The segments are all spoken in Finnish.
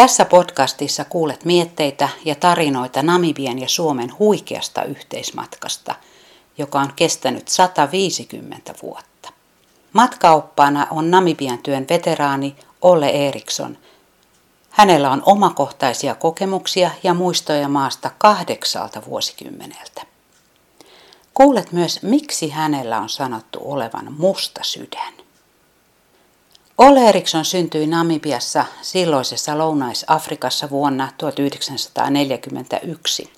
Tässä podcastissa kuulet mietteitä ja tarinoita Namibian ja Suomen huikeasta yhteismatkasta, joka on kestänyt 150 vuotta. Matkaoppaana on Namibian työn veteraani Olle Eriksson. Hänellä on omakohtaisia kokemuksia ja muistoja maasta kahdeksalta vuosikymmeneltä. Kuulet myös, miksi hänellä on sanottu olevan musta sydän. Ole Eriksson syntyi Namibiassa silloisessa Lounais-Afrikassa vuonna 1941.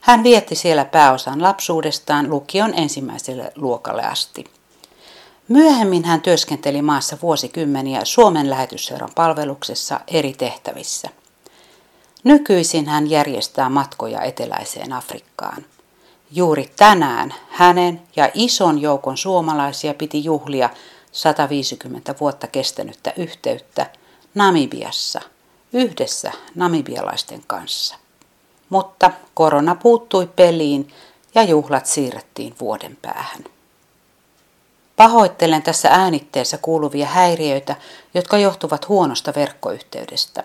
Hän vietti siellä pääosan lapsuudestaan lukion ensimmäiselle luokalle asti. Myöhemmin hän työskenteli maassa vuosikymmeniä Suomen lähetysseuran palveluksessa eri tehtävissä. Nykyisin hän järjestää matkoja eteläiseen Afrikkaan. Juuri tänään hänen ja ison joukon suomalaisia piti juhlia 150 vuotta kestänyttä yhteyttä Namibiassa yhdessä namibialaisten kanssa. Mutta korona puuttui peliin ja juhlat siirrettiin vuoden päähän. Pahoittelen tässä äänitteessä kuuluvia häiriöitä, jotka johtuvat huonosta verkkoyhteydestä.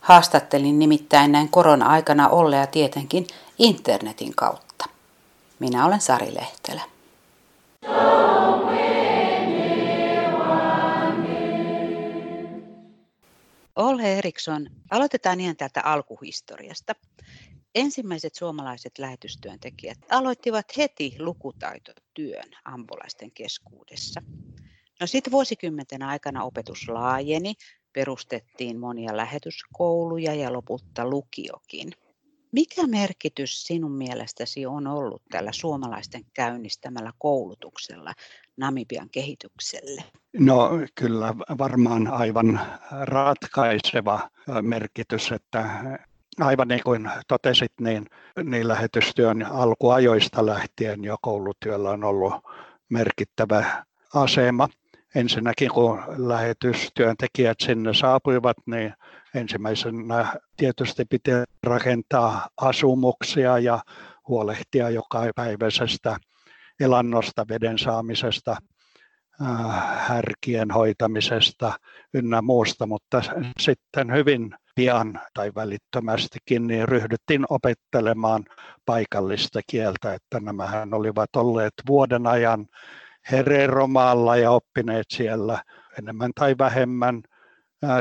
Haastattelin nimittäin näin korona-aikana ollea tietenkin internetin kautta. Minä olen Sari Lehtelä. Olhe Eriksson, aloitetaan ihan täältä alkuhistoriasta. Ensimmäiset suomalaiset lähetystyöntekijät aloittivat heti lukutaitotyön ambulaisten keskuudessa. No sitten vuosikymmenten aikana opetus laajeni, perustettiin monia lähetyskouluja ja lopulta lukiokin. Mikä merkitys sinun mielestäsi on ollut tällä suomalaisten käynnistämällä koulutuksella Namibian kehitykselle? No kyllä varmaan aivan ratkaiseva merkitys, että aivan niin kuin totesit, niin, niin lähetystyön alkuajoista lähtien jo koulutyöllä on ollut merkittävä asema. Ensinnäkin kun lähetystyöntekijät sinne saapuivat, niin ensimmäisenä tietysti pitää rakentaa asumuksia ja huolehtia jokapäiväisestä elannosta, veden saamisesta, härkien hoitamisesta ynnä muusta, mutta sitten hyvin pian tai välittömästikin niin ryhdyttiin opettelemaan paikallista kieltä, että nämähän olivat olleet vuoden ajan Hereromaalla ja oppineet siellä enemmän tai vähemmän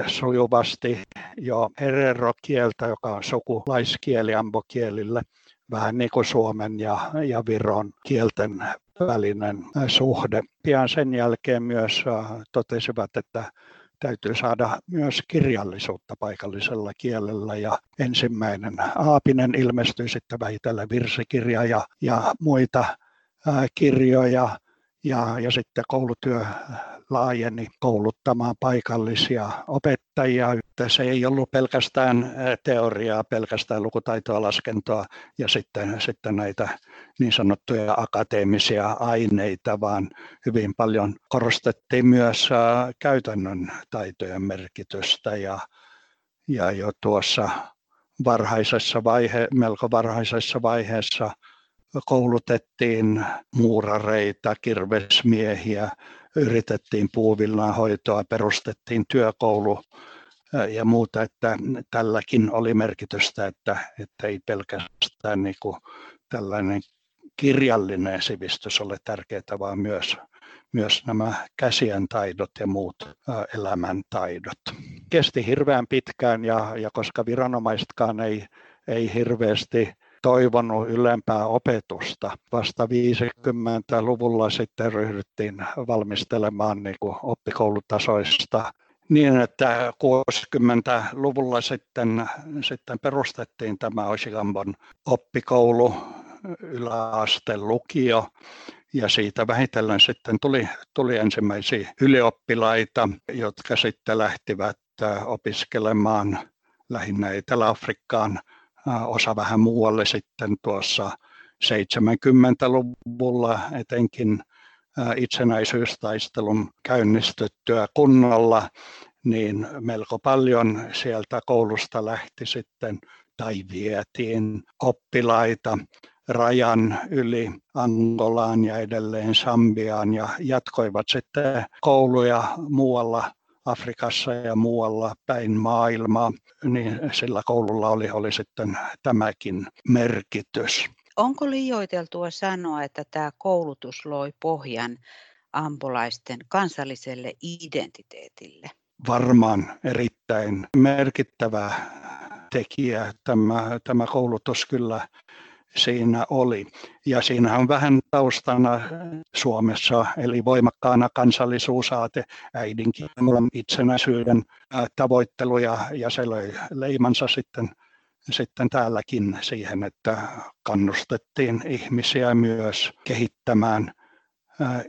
sujuvasti jo herero-kieltä, joka on sukulaiskieli ambokielille, vähän niin kuin Suomen ja, ja Viron kielten välinen suhde. Pian sen jälkeen myös totesivat, että täytyy saada myös kirjallisuutta paikallisella kielellä ja ensimmäinen Aapinen ilmestyi sitten vähitellen virsikirja ja, ja muita ää, kirjoja ja, ja sitten koulutyö laajeni kouluttamaan paikallisia opettajia. Se ei ollut pelkästään teoriaa, pelkästään lukutaitoa, laskentoa ja sitten, sitten näitä niin sanottuja akateemisia aineita, vaan hyvin paljon korostettiin myös käytännön taitojen merkitystä ja, ja jo tuossa varhaisessa vaihe, melko varhaisessa vaiheessa koulutettiin muurareita, kirvesmiehiä, yritettiin puuvillan hoitoa, perustettiin työkoulu ja muuta, että tälläkin oli merkitystä, että, että ei pelkästään niin kuin tällainen kirjallinen sivistys ole tärkeää, vaan myös, myös nämä käsien taidot ja muut elämän taidot. Kesti hirveän pitkään ja, ja koska viranomaisetkaan ei, ei hirveästi toivonut ylempää opetusta. Vasta 50-luvulla sitten ryhdyttiin valmistelemaan niin kuin oppikoulutasoista niin, että 60-luvulla sitten, sitten perustettiin tämä Oshigambon oppikoulu, yläaste lukio, ja siitä vähitellen sitten tuli, tuli ensimmäisiä ylioppilaita, jotka sitten lähtivät opiskelemaan lähinnä Etelä-Afrikkaan. Osa vähän muualle sitten tuossa 70-luvulla etenkin itsenäisyystaistelun käynnistyttyä kunnolla, niin melko paljon sieltä koulusta lähti sitten tai vietiin oppilaita rajan yli Angolaan ja edelleen Sambiaan ja jatkoivat sitten kouluja muualla Afrikassa ja muualla päin maailmaa, niin sillä koululla oli, oli sitten tämäkin merkitys. Onko liioiteltua sanoa, että tämä koulutus loi pohjan ambolaisten kansalliselle identiteetille? Varmaan erittäin merkittävä tekijä tämä, tämä koulutus kyllä siinä oli. Ja siinä on vähän taustana Suomessa, eli voimakkaana kansallisuusaate, äidinkielen itsenäisyyden tavoittelu, ja, ja se löi leimansa sitten, sitten täälläkin siihen, että kannustettiin ihmisiä myös kehittämään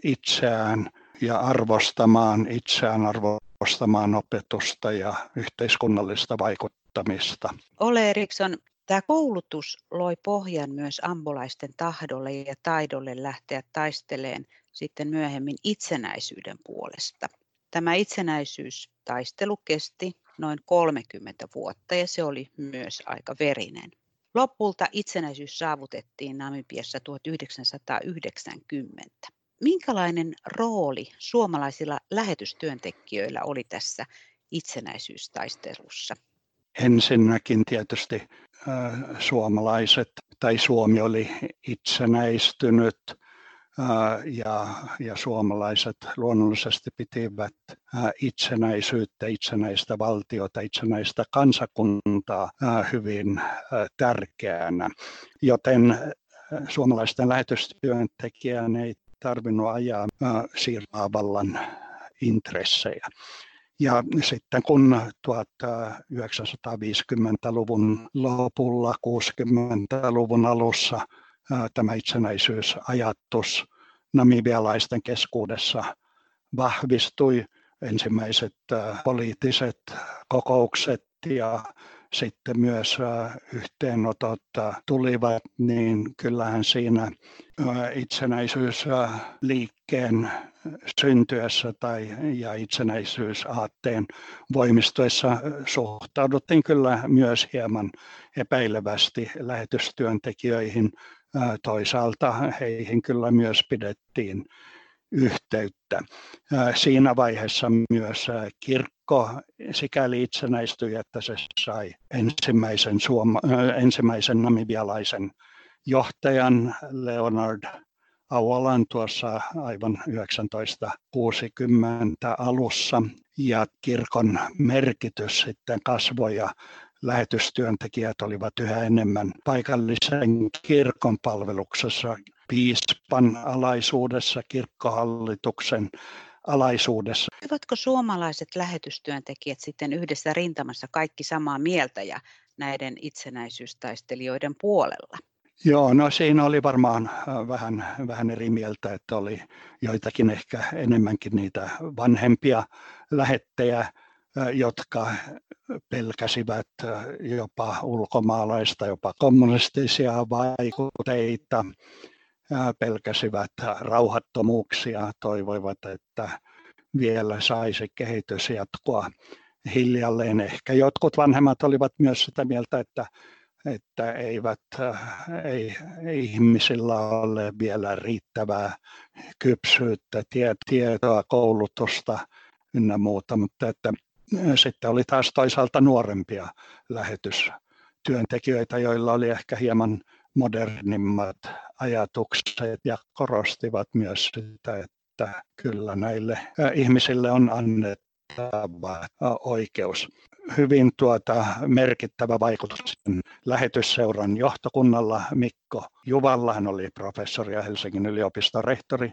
itseään ja arvostamaan itseään, arvostamaan opetusta ja yhteiskunnallista vaikuttamista. Ole Eriksson, Tämä koulutus loi pohjan myös ambulaisten tahdolle ja taidolle lähteä taisteleen sitten myöhemmin itsenäisyyden puolesta. Tämä itsenäisyystaistelu kesti noin 30 vuotta ja se oli myös aika verinen. Lopulta itsenäisyys saavutettiin Namibiassa 1990. Minkälainen rooli suomalaisilla lähetystyöntekijöillä oli tässä itsenäisyystaistelussa? Ensinnäkin tietysti suomalaiset tai Suomi oli itsenäistynyt ja, ja suomalaiset luonnollisesti pitivät itsenäisyyttä, itsenäistä valtiota, itsenäistä kansakuntaa hyvin tärkeänä. Joten suomalaisten lähetystyöntekijän ei tarvinnut ajaa siirtaavallan intressejä. Ja sitten kun 1950-luvun lopulla, 60-luvun alussa tämä itsenäisyysajatus namibialaisten keskuudessa vahvistui, ensimmäiset poliittiset kokoukset ja sitten myös yhteenotot tulivat, niin kyllähän siinä itsenäisyysliikkeen syntyessä tai ja itsenäisyysaatteen voimistuessa suhtauduttiin kyllä myös hieman epäilevästi lähetystyöntekijöihin. Toisaalta heihin kyllä myös pidettiin yhteyttä. Siinä vaiheessa myös kirkko sikäli itsenäistyi, että se sai ensimmäisen, suoma, ensimmäisen namibialaisen johtajan Leonard Aualan tuossa aivan 1960 alussa ja kirkon merkitys sitten kasvoi ja lähetystyöntekijät olivat yhä enemmän paikallisen kirkon palveluksessa, piispan alaisuudessa, kirkkohallituksen alaisuudessa. Ovatko suomalaiset lähetystyöntekijät sitten yhdessä rintamassa kaikki samaa mieltä ja näiden itsenäisyystaistelijoiden puolella? Joo, no siinä oli varmaan äh, vähän, vähän eri mieltä, että oli joitakin ehkä enemmänkin niitä vanhempia lähettejä, äh, jotka pelkäsivät jopa ulkomaalaista, jopa kommunistisia vaikutteita, pelkäsivät rauhattomuuksia, toivoivat, että vielä saisi kehitys jatkoa hiljalleen. Ehkä jotkut vanhemmat olivat myös sitä mieltä, että että eivät, ei, ei ihmisillä ole vielä riittävää kypsyyttä, tietoa, koulutusta ynnä muuta, mutta että sitten oli taas toisaalta nuorempia lähetystyöntekijöitä, joilla oli ehkä hieman modernimmat ajatukset ja korostivat myös sitä, että kyllä näille ihmisille on annettava oikeus. Hyvin tuota, merkittävä vaikutus lähetysseuran johtokunnalla. Mikko Juvalla, hän oli professori ja Helsingin yliopiston rehtori,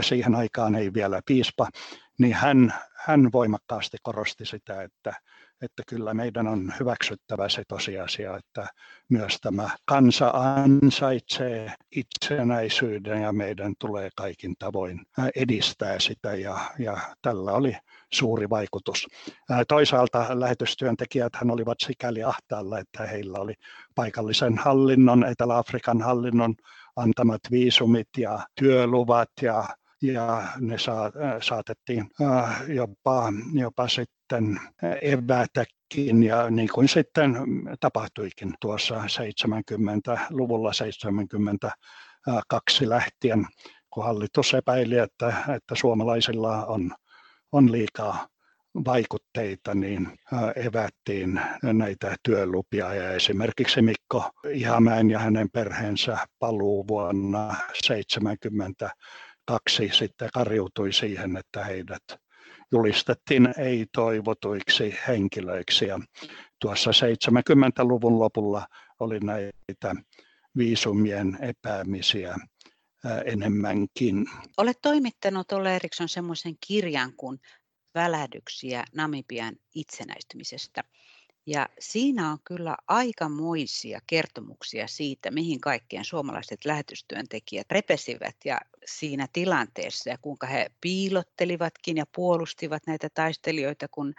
siihen aikaan ei vielä piispa, niin hän, hän voimakkaasti korosti sitä, että että kyllä meidän on hyväksyttävä se tosiasia, että myös tämä kansa ansaitsee itsenäisyyden ja meidän tulee kaikin tavoin edistää sitä ja, ja tällä oli suuri vaikutus. Toisaalta lähetystyöntekijät olivat sikäli ahtaalla, että heillä oli paikallisen hallinnon, Etelä-Afrikan hallinnon antamat viisumit ja työluvat ja ja ne saa, saatettiin jopa, jopa sitten evätäkin. Ja niin kuin sitten tapahtuikin tuossa 70-luvulla 72 lähtien, kun hallitus epäili, että, että suomalaisilla on, on liikaa vaikutteita, niin evättiin näitä työlupia. Ja esimerkiksi Mikko Ihamäen ja hänen perheensä paluu vuonna 1972 sitten karjutui siihen, että heidät julistettiin ei-toivotuiksi henkilöiksi. Ja tuossa 70-luvun lopulla oli näitä viisumien epäämisiä enemmänkin. Olet toimittanut Olle Eriksson semmoisen kirjan kuin Välähdyksiä Namibian itsenäistymisestä. Ja siinä on kyllä aikamoisia kertomuksia siitä, mihin kaikkien suomalaiset lähetystyöntekijät repesivät ja siinä tilanteessa ja kuinka he piilottelivatkin ja puolustivat näitä taistelijoita, kun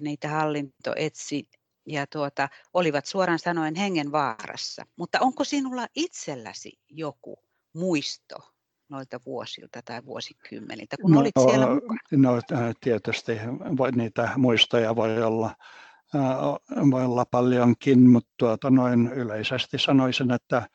niitä hallinto etsi ja tuota, olivat suoraan sanoen hengen vaarassa. Mutta onko sinulla itselläsi joku muisto noilta vuosilta tai vuosikymmeniltä, kun no, olit siellä mukana? No tietysti niitä muistoja voi olla, voi olla paljonkin, mutta tuota, noin yleisesti sanoisin, että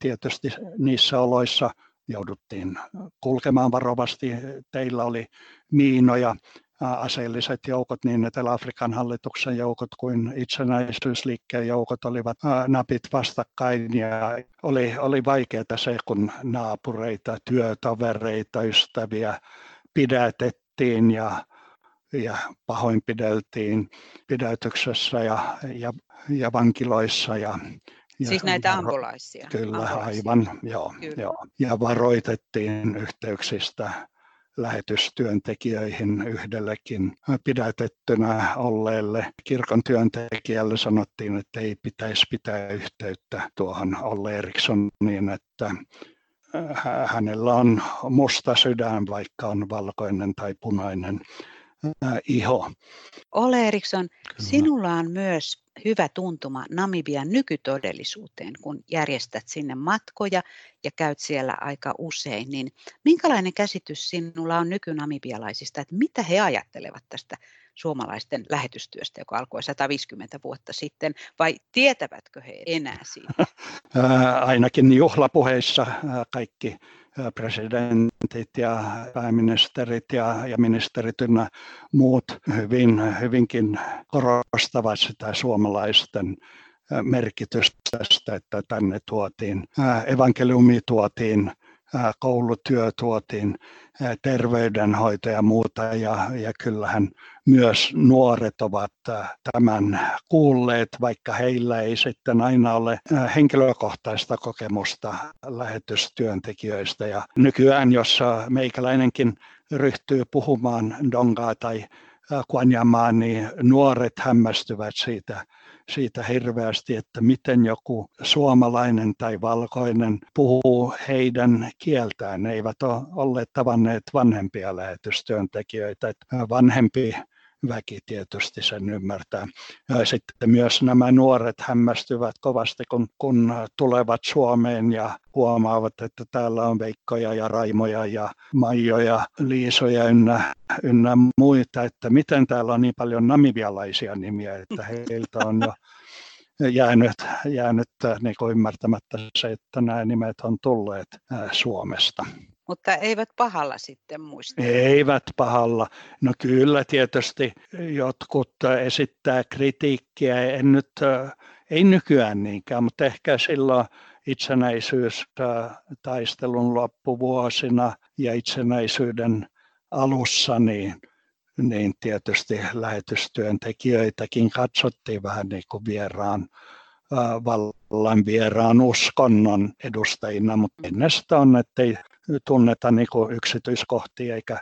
tietysti niissä oloissa jouduttiin kulkemaan varovasti. Teillä oli miinoja, aseelliset joukot, niin Etelä-Afrikan hallituksen joukot kuin itsenäisyysliikkeen joukot olivat napit vastakkain ja oli, oli vaikeaa se, kun naapureita, työtovereita, ystäviä pidätettiin ja, ja pahoinpideltiin pidätyksessä ja, ja, ja vankiloissa ja ja siis näitä ambulaisia. Kyllä, ambulaisia. aivan, joo, Kyllä. joo. Ja varoitettiin yhteyksistä lähetystyöntekijöihin yhdellekin pidätettynä olleelle kirkon työntekijälle sanottiin, että ei pitäisi pitää yhteyttä tuohon Olle Erikssoniin, että äh, hänellä on musta sydän, vaikka on valkoinen tai punainen iho. Ole Eriksson, sinulla on myös hyvä tuntuma Namibian nykytodellisuuteen, kun järjestät sinne matkoja ja käyt siellä aika usein, niin minkälainen käsitys sinulla on nykynamibialaisista, että mitä he ajattelevat tästä suomalaisten lähetystyöstä, joka alkoi 150 vuotta sitten, vai tietävätkö he enää siitä? Ainakin juhlapuheissa kaikki presidentit ja pääministerit ja, ja ministerit ynnä muut hyvin, hyvinkin korostavat sitä suomalaisten merkitystä tästä, että tänne tuotiin, evankeliumi tuotiin koulutyö tuotiin, terveydenhoito ja muuta. Ja, ja kyllähän myös nuoret ovat tämän kuulleet, vaikka heillä ei sitten aina ole henkilökohtaista kokemusta lähetystyöntekijöistä. Ja nykyään, jos meikäläinenkin ryhtyy puhumaan dongaa tai Kuanjamaa, niin nuoret hämmästyvät siitä siitä hirveästi, että miten joku suomalainen tai valkoinen puhuu heidän kieltään. Ne eivät ole olleet tavanneet vanhempia lähetystyöntekijöitä. Vanhempi väki tietysti sen ymmärtää. Ja sitten myös nämä nuoret hämmästyvät kovasti, kun, kun tulevat Suomeen ja huomaavat, että täällä on Veikkoja ja Raimoja ja Maijoja, Liisoja ynnä, ynnä muita, että miten täällä on niin paljon namibialaisia nimiä, että heiltä on jo jäänyt, jäänyt niin kuin ymmärtämättä se, että nämä nimet on tulleet Suomesta. Mutta eivät pahalla sitten muista. Eivät pahalla. No kyllä tietysti jotkut esittää kritiikkiä, en nyt, ei nykyään niinkään, mutta ehkä silloin itsenäisyystaistelun loppuvuosina ja itsenäisyyden alussa, niin, niin tietysti lähetystyöntekijöitäkin katsottiin vähän niin kuin vieraan vallan vieraan uskonnon edustajina, mutta ennestään on, ettei tunneta niin kuin yksityiskohtia eikä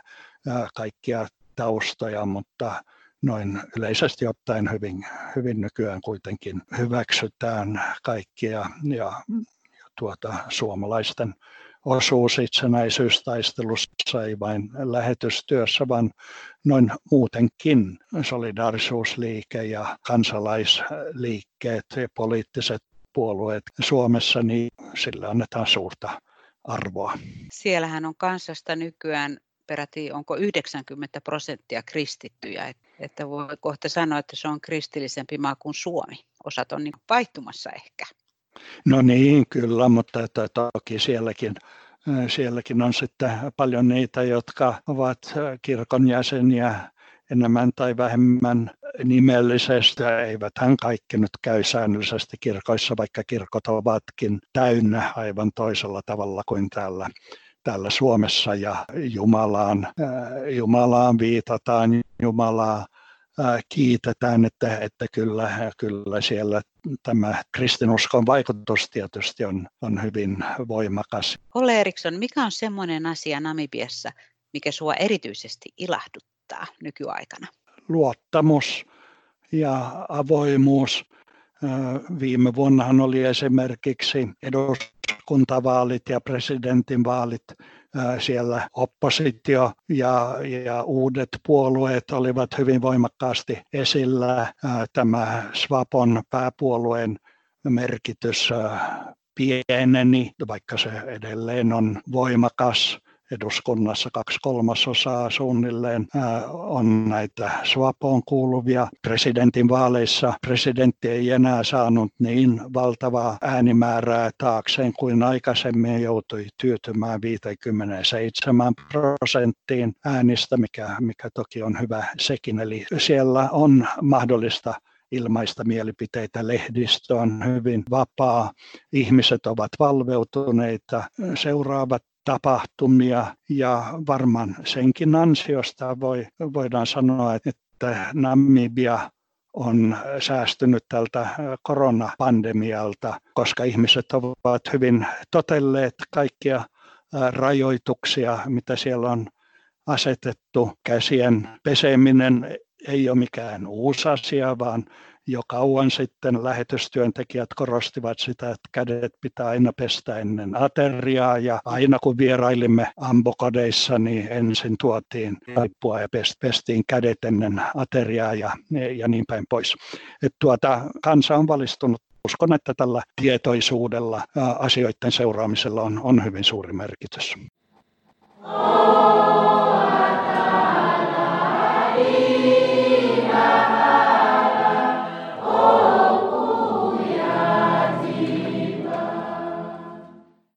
kaikkia taustoja, mutta noin yleisesti ottaen hyvin, hyvin nykyään kuitenkin hyväksytään kaikkia ja, tuota, suomalaisten osuus itsenäisyystaistelussa ei vain lähetystyössä, vaan noin muutenkin solidaarisuusliike ja kansalaisliikkeet ja poliittiset puolueet Suomessa, niin sillä annetaan suurta arvoa. Siellähän on kansasta nykyään peräti onko 90 prosenttia kristittyjä, että voi kohta sanoa, että se on kristillisempi maa kuin Suomi. Osat on niin vaihtumassa ehkä. No niin, kyllä, mutta että toki sielläkin, sielläkin on sitten paljon niitä, jotka ovat kirkon jäseniä enemmän tai vähemmän nimellisesti. Eivät hän kaikki nyt käy säännöllisesti kirkoissa, vaikka kirkot ovatkin täynnä aivan toisella tavalla kuin täällä täällä Suomessa ja Jumalaan, Jumalaan viitataan, Jumalaa kiitetään, että, että kyllä, kyllä siellä tämä kristinuskon vaikutus tietysti on, on hyvin voimakas. Olle Eriksson, mikä on semmoinen asia Namibiassa, mikä sinua erityisesti ilahduttaa nykyaikana? Luottamus ja avoimuus. Viime vuonnahan oli esimerkiksi eduskuntavaalit ja presidentinvaalit siellä oppositio ja, ja uudet puolueet olivat hyvin voimakkaasti esillä. Tämä Swapon pääpuolueen merkitys pieneni, vaikka se edelleen on voimakas eduskunnassa kaksi kolmasosaa suunnilleen on näitä Swapoon kuuluvia. Presidentin vaaleissa presidentti ei enää saanut niin valtavaa äänimäärää taakseen kuin aikaisemmin joutui tyytymään 57 prosenttiin äänistä, mikä, mikä toki on hyvä sekin. Eli siellä on mahdollista ilmaista mielipiteitä. Lehdistö on hyvin vapaa, ihmiset ovat valveutuneita, seuraavat tapahtumia ja varmaan senkin ansiosta voi, voidaan sanoa, että Namibia on säästynyt tältä koronapandemialta, koska ihmiset ovat hyvin totelleet kaikkia rajoituksia, mitä siellä on asetettu. Käsien peseminen ei ole mikään uusi asia, vaan jo kauan sitten lähetystyöntekijät korostivat sitä, että kädet pitää aina pestä ennen ateriaa ja aina kun vierailimme ambokodeissa, niin ensin tuotiin raippua ja pestiin kädet ennen ateriaa ja, ja niin päin pois. Et tuota, kansa on valistunut uskon, että tällä tietoisuudella asioiden seuraamisella on, on hyvin suuri merkitys. Oh,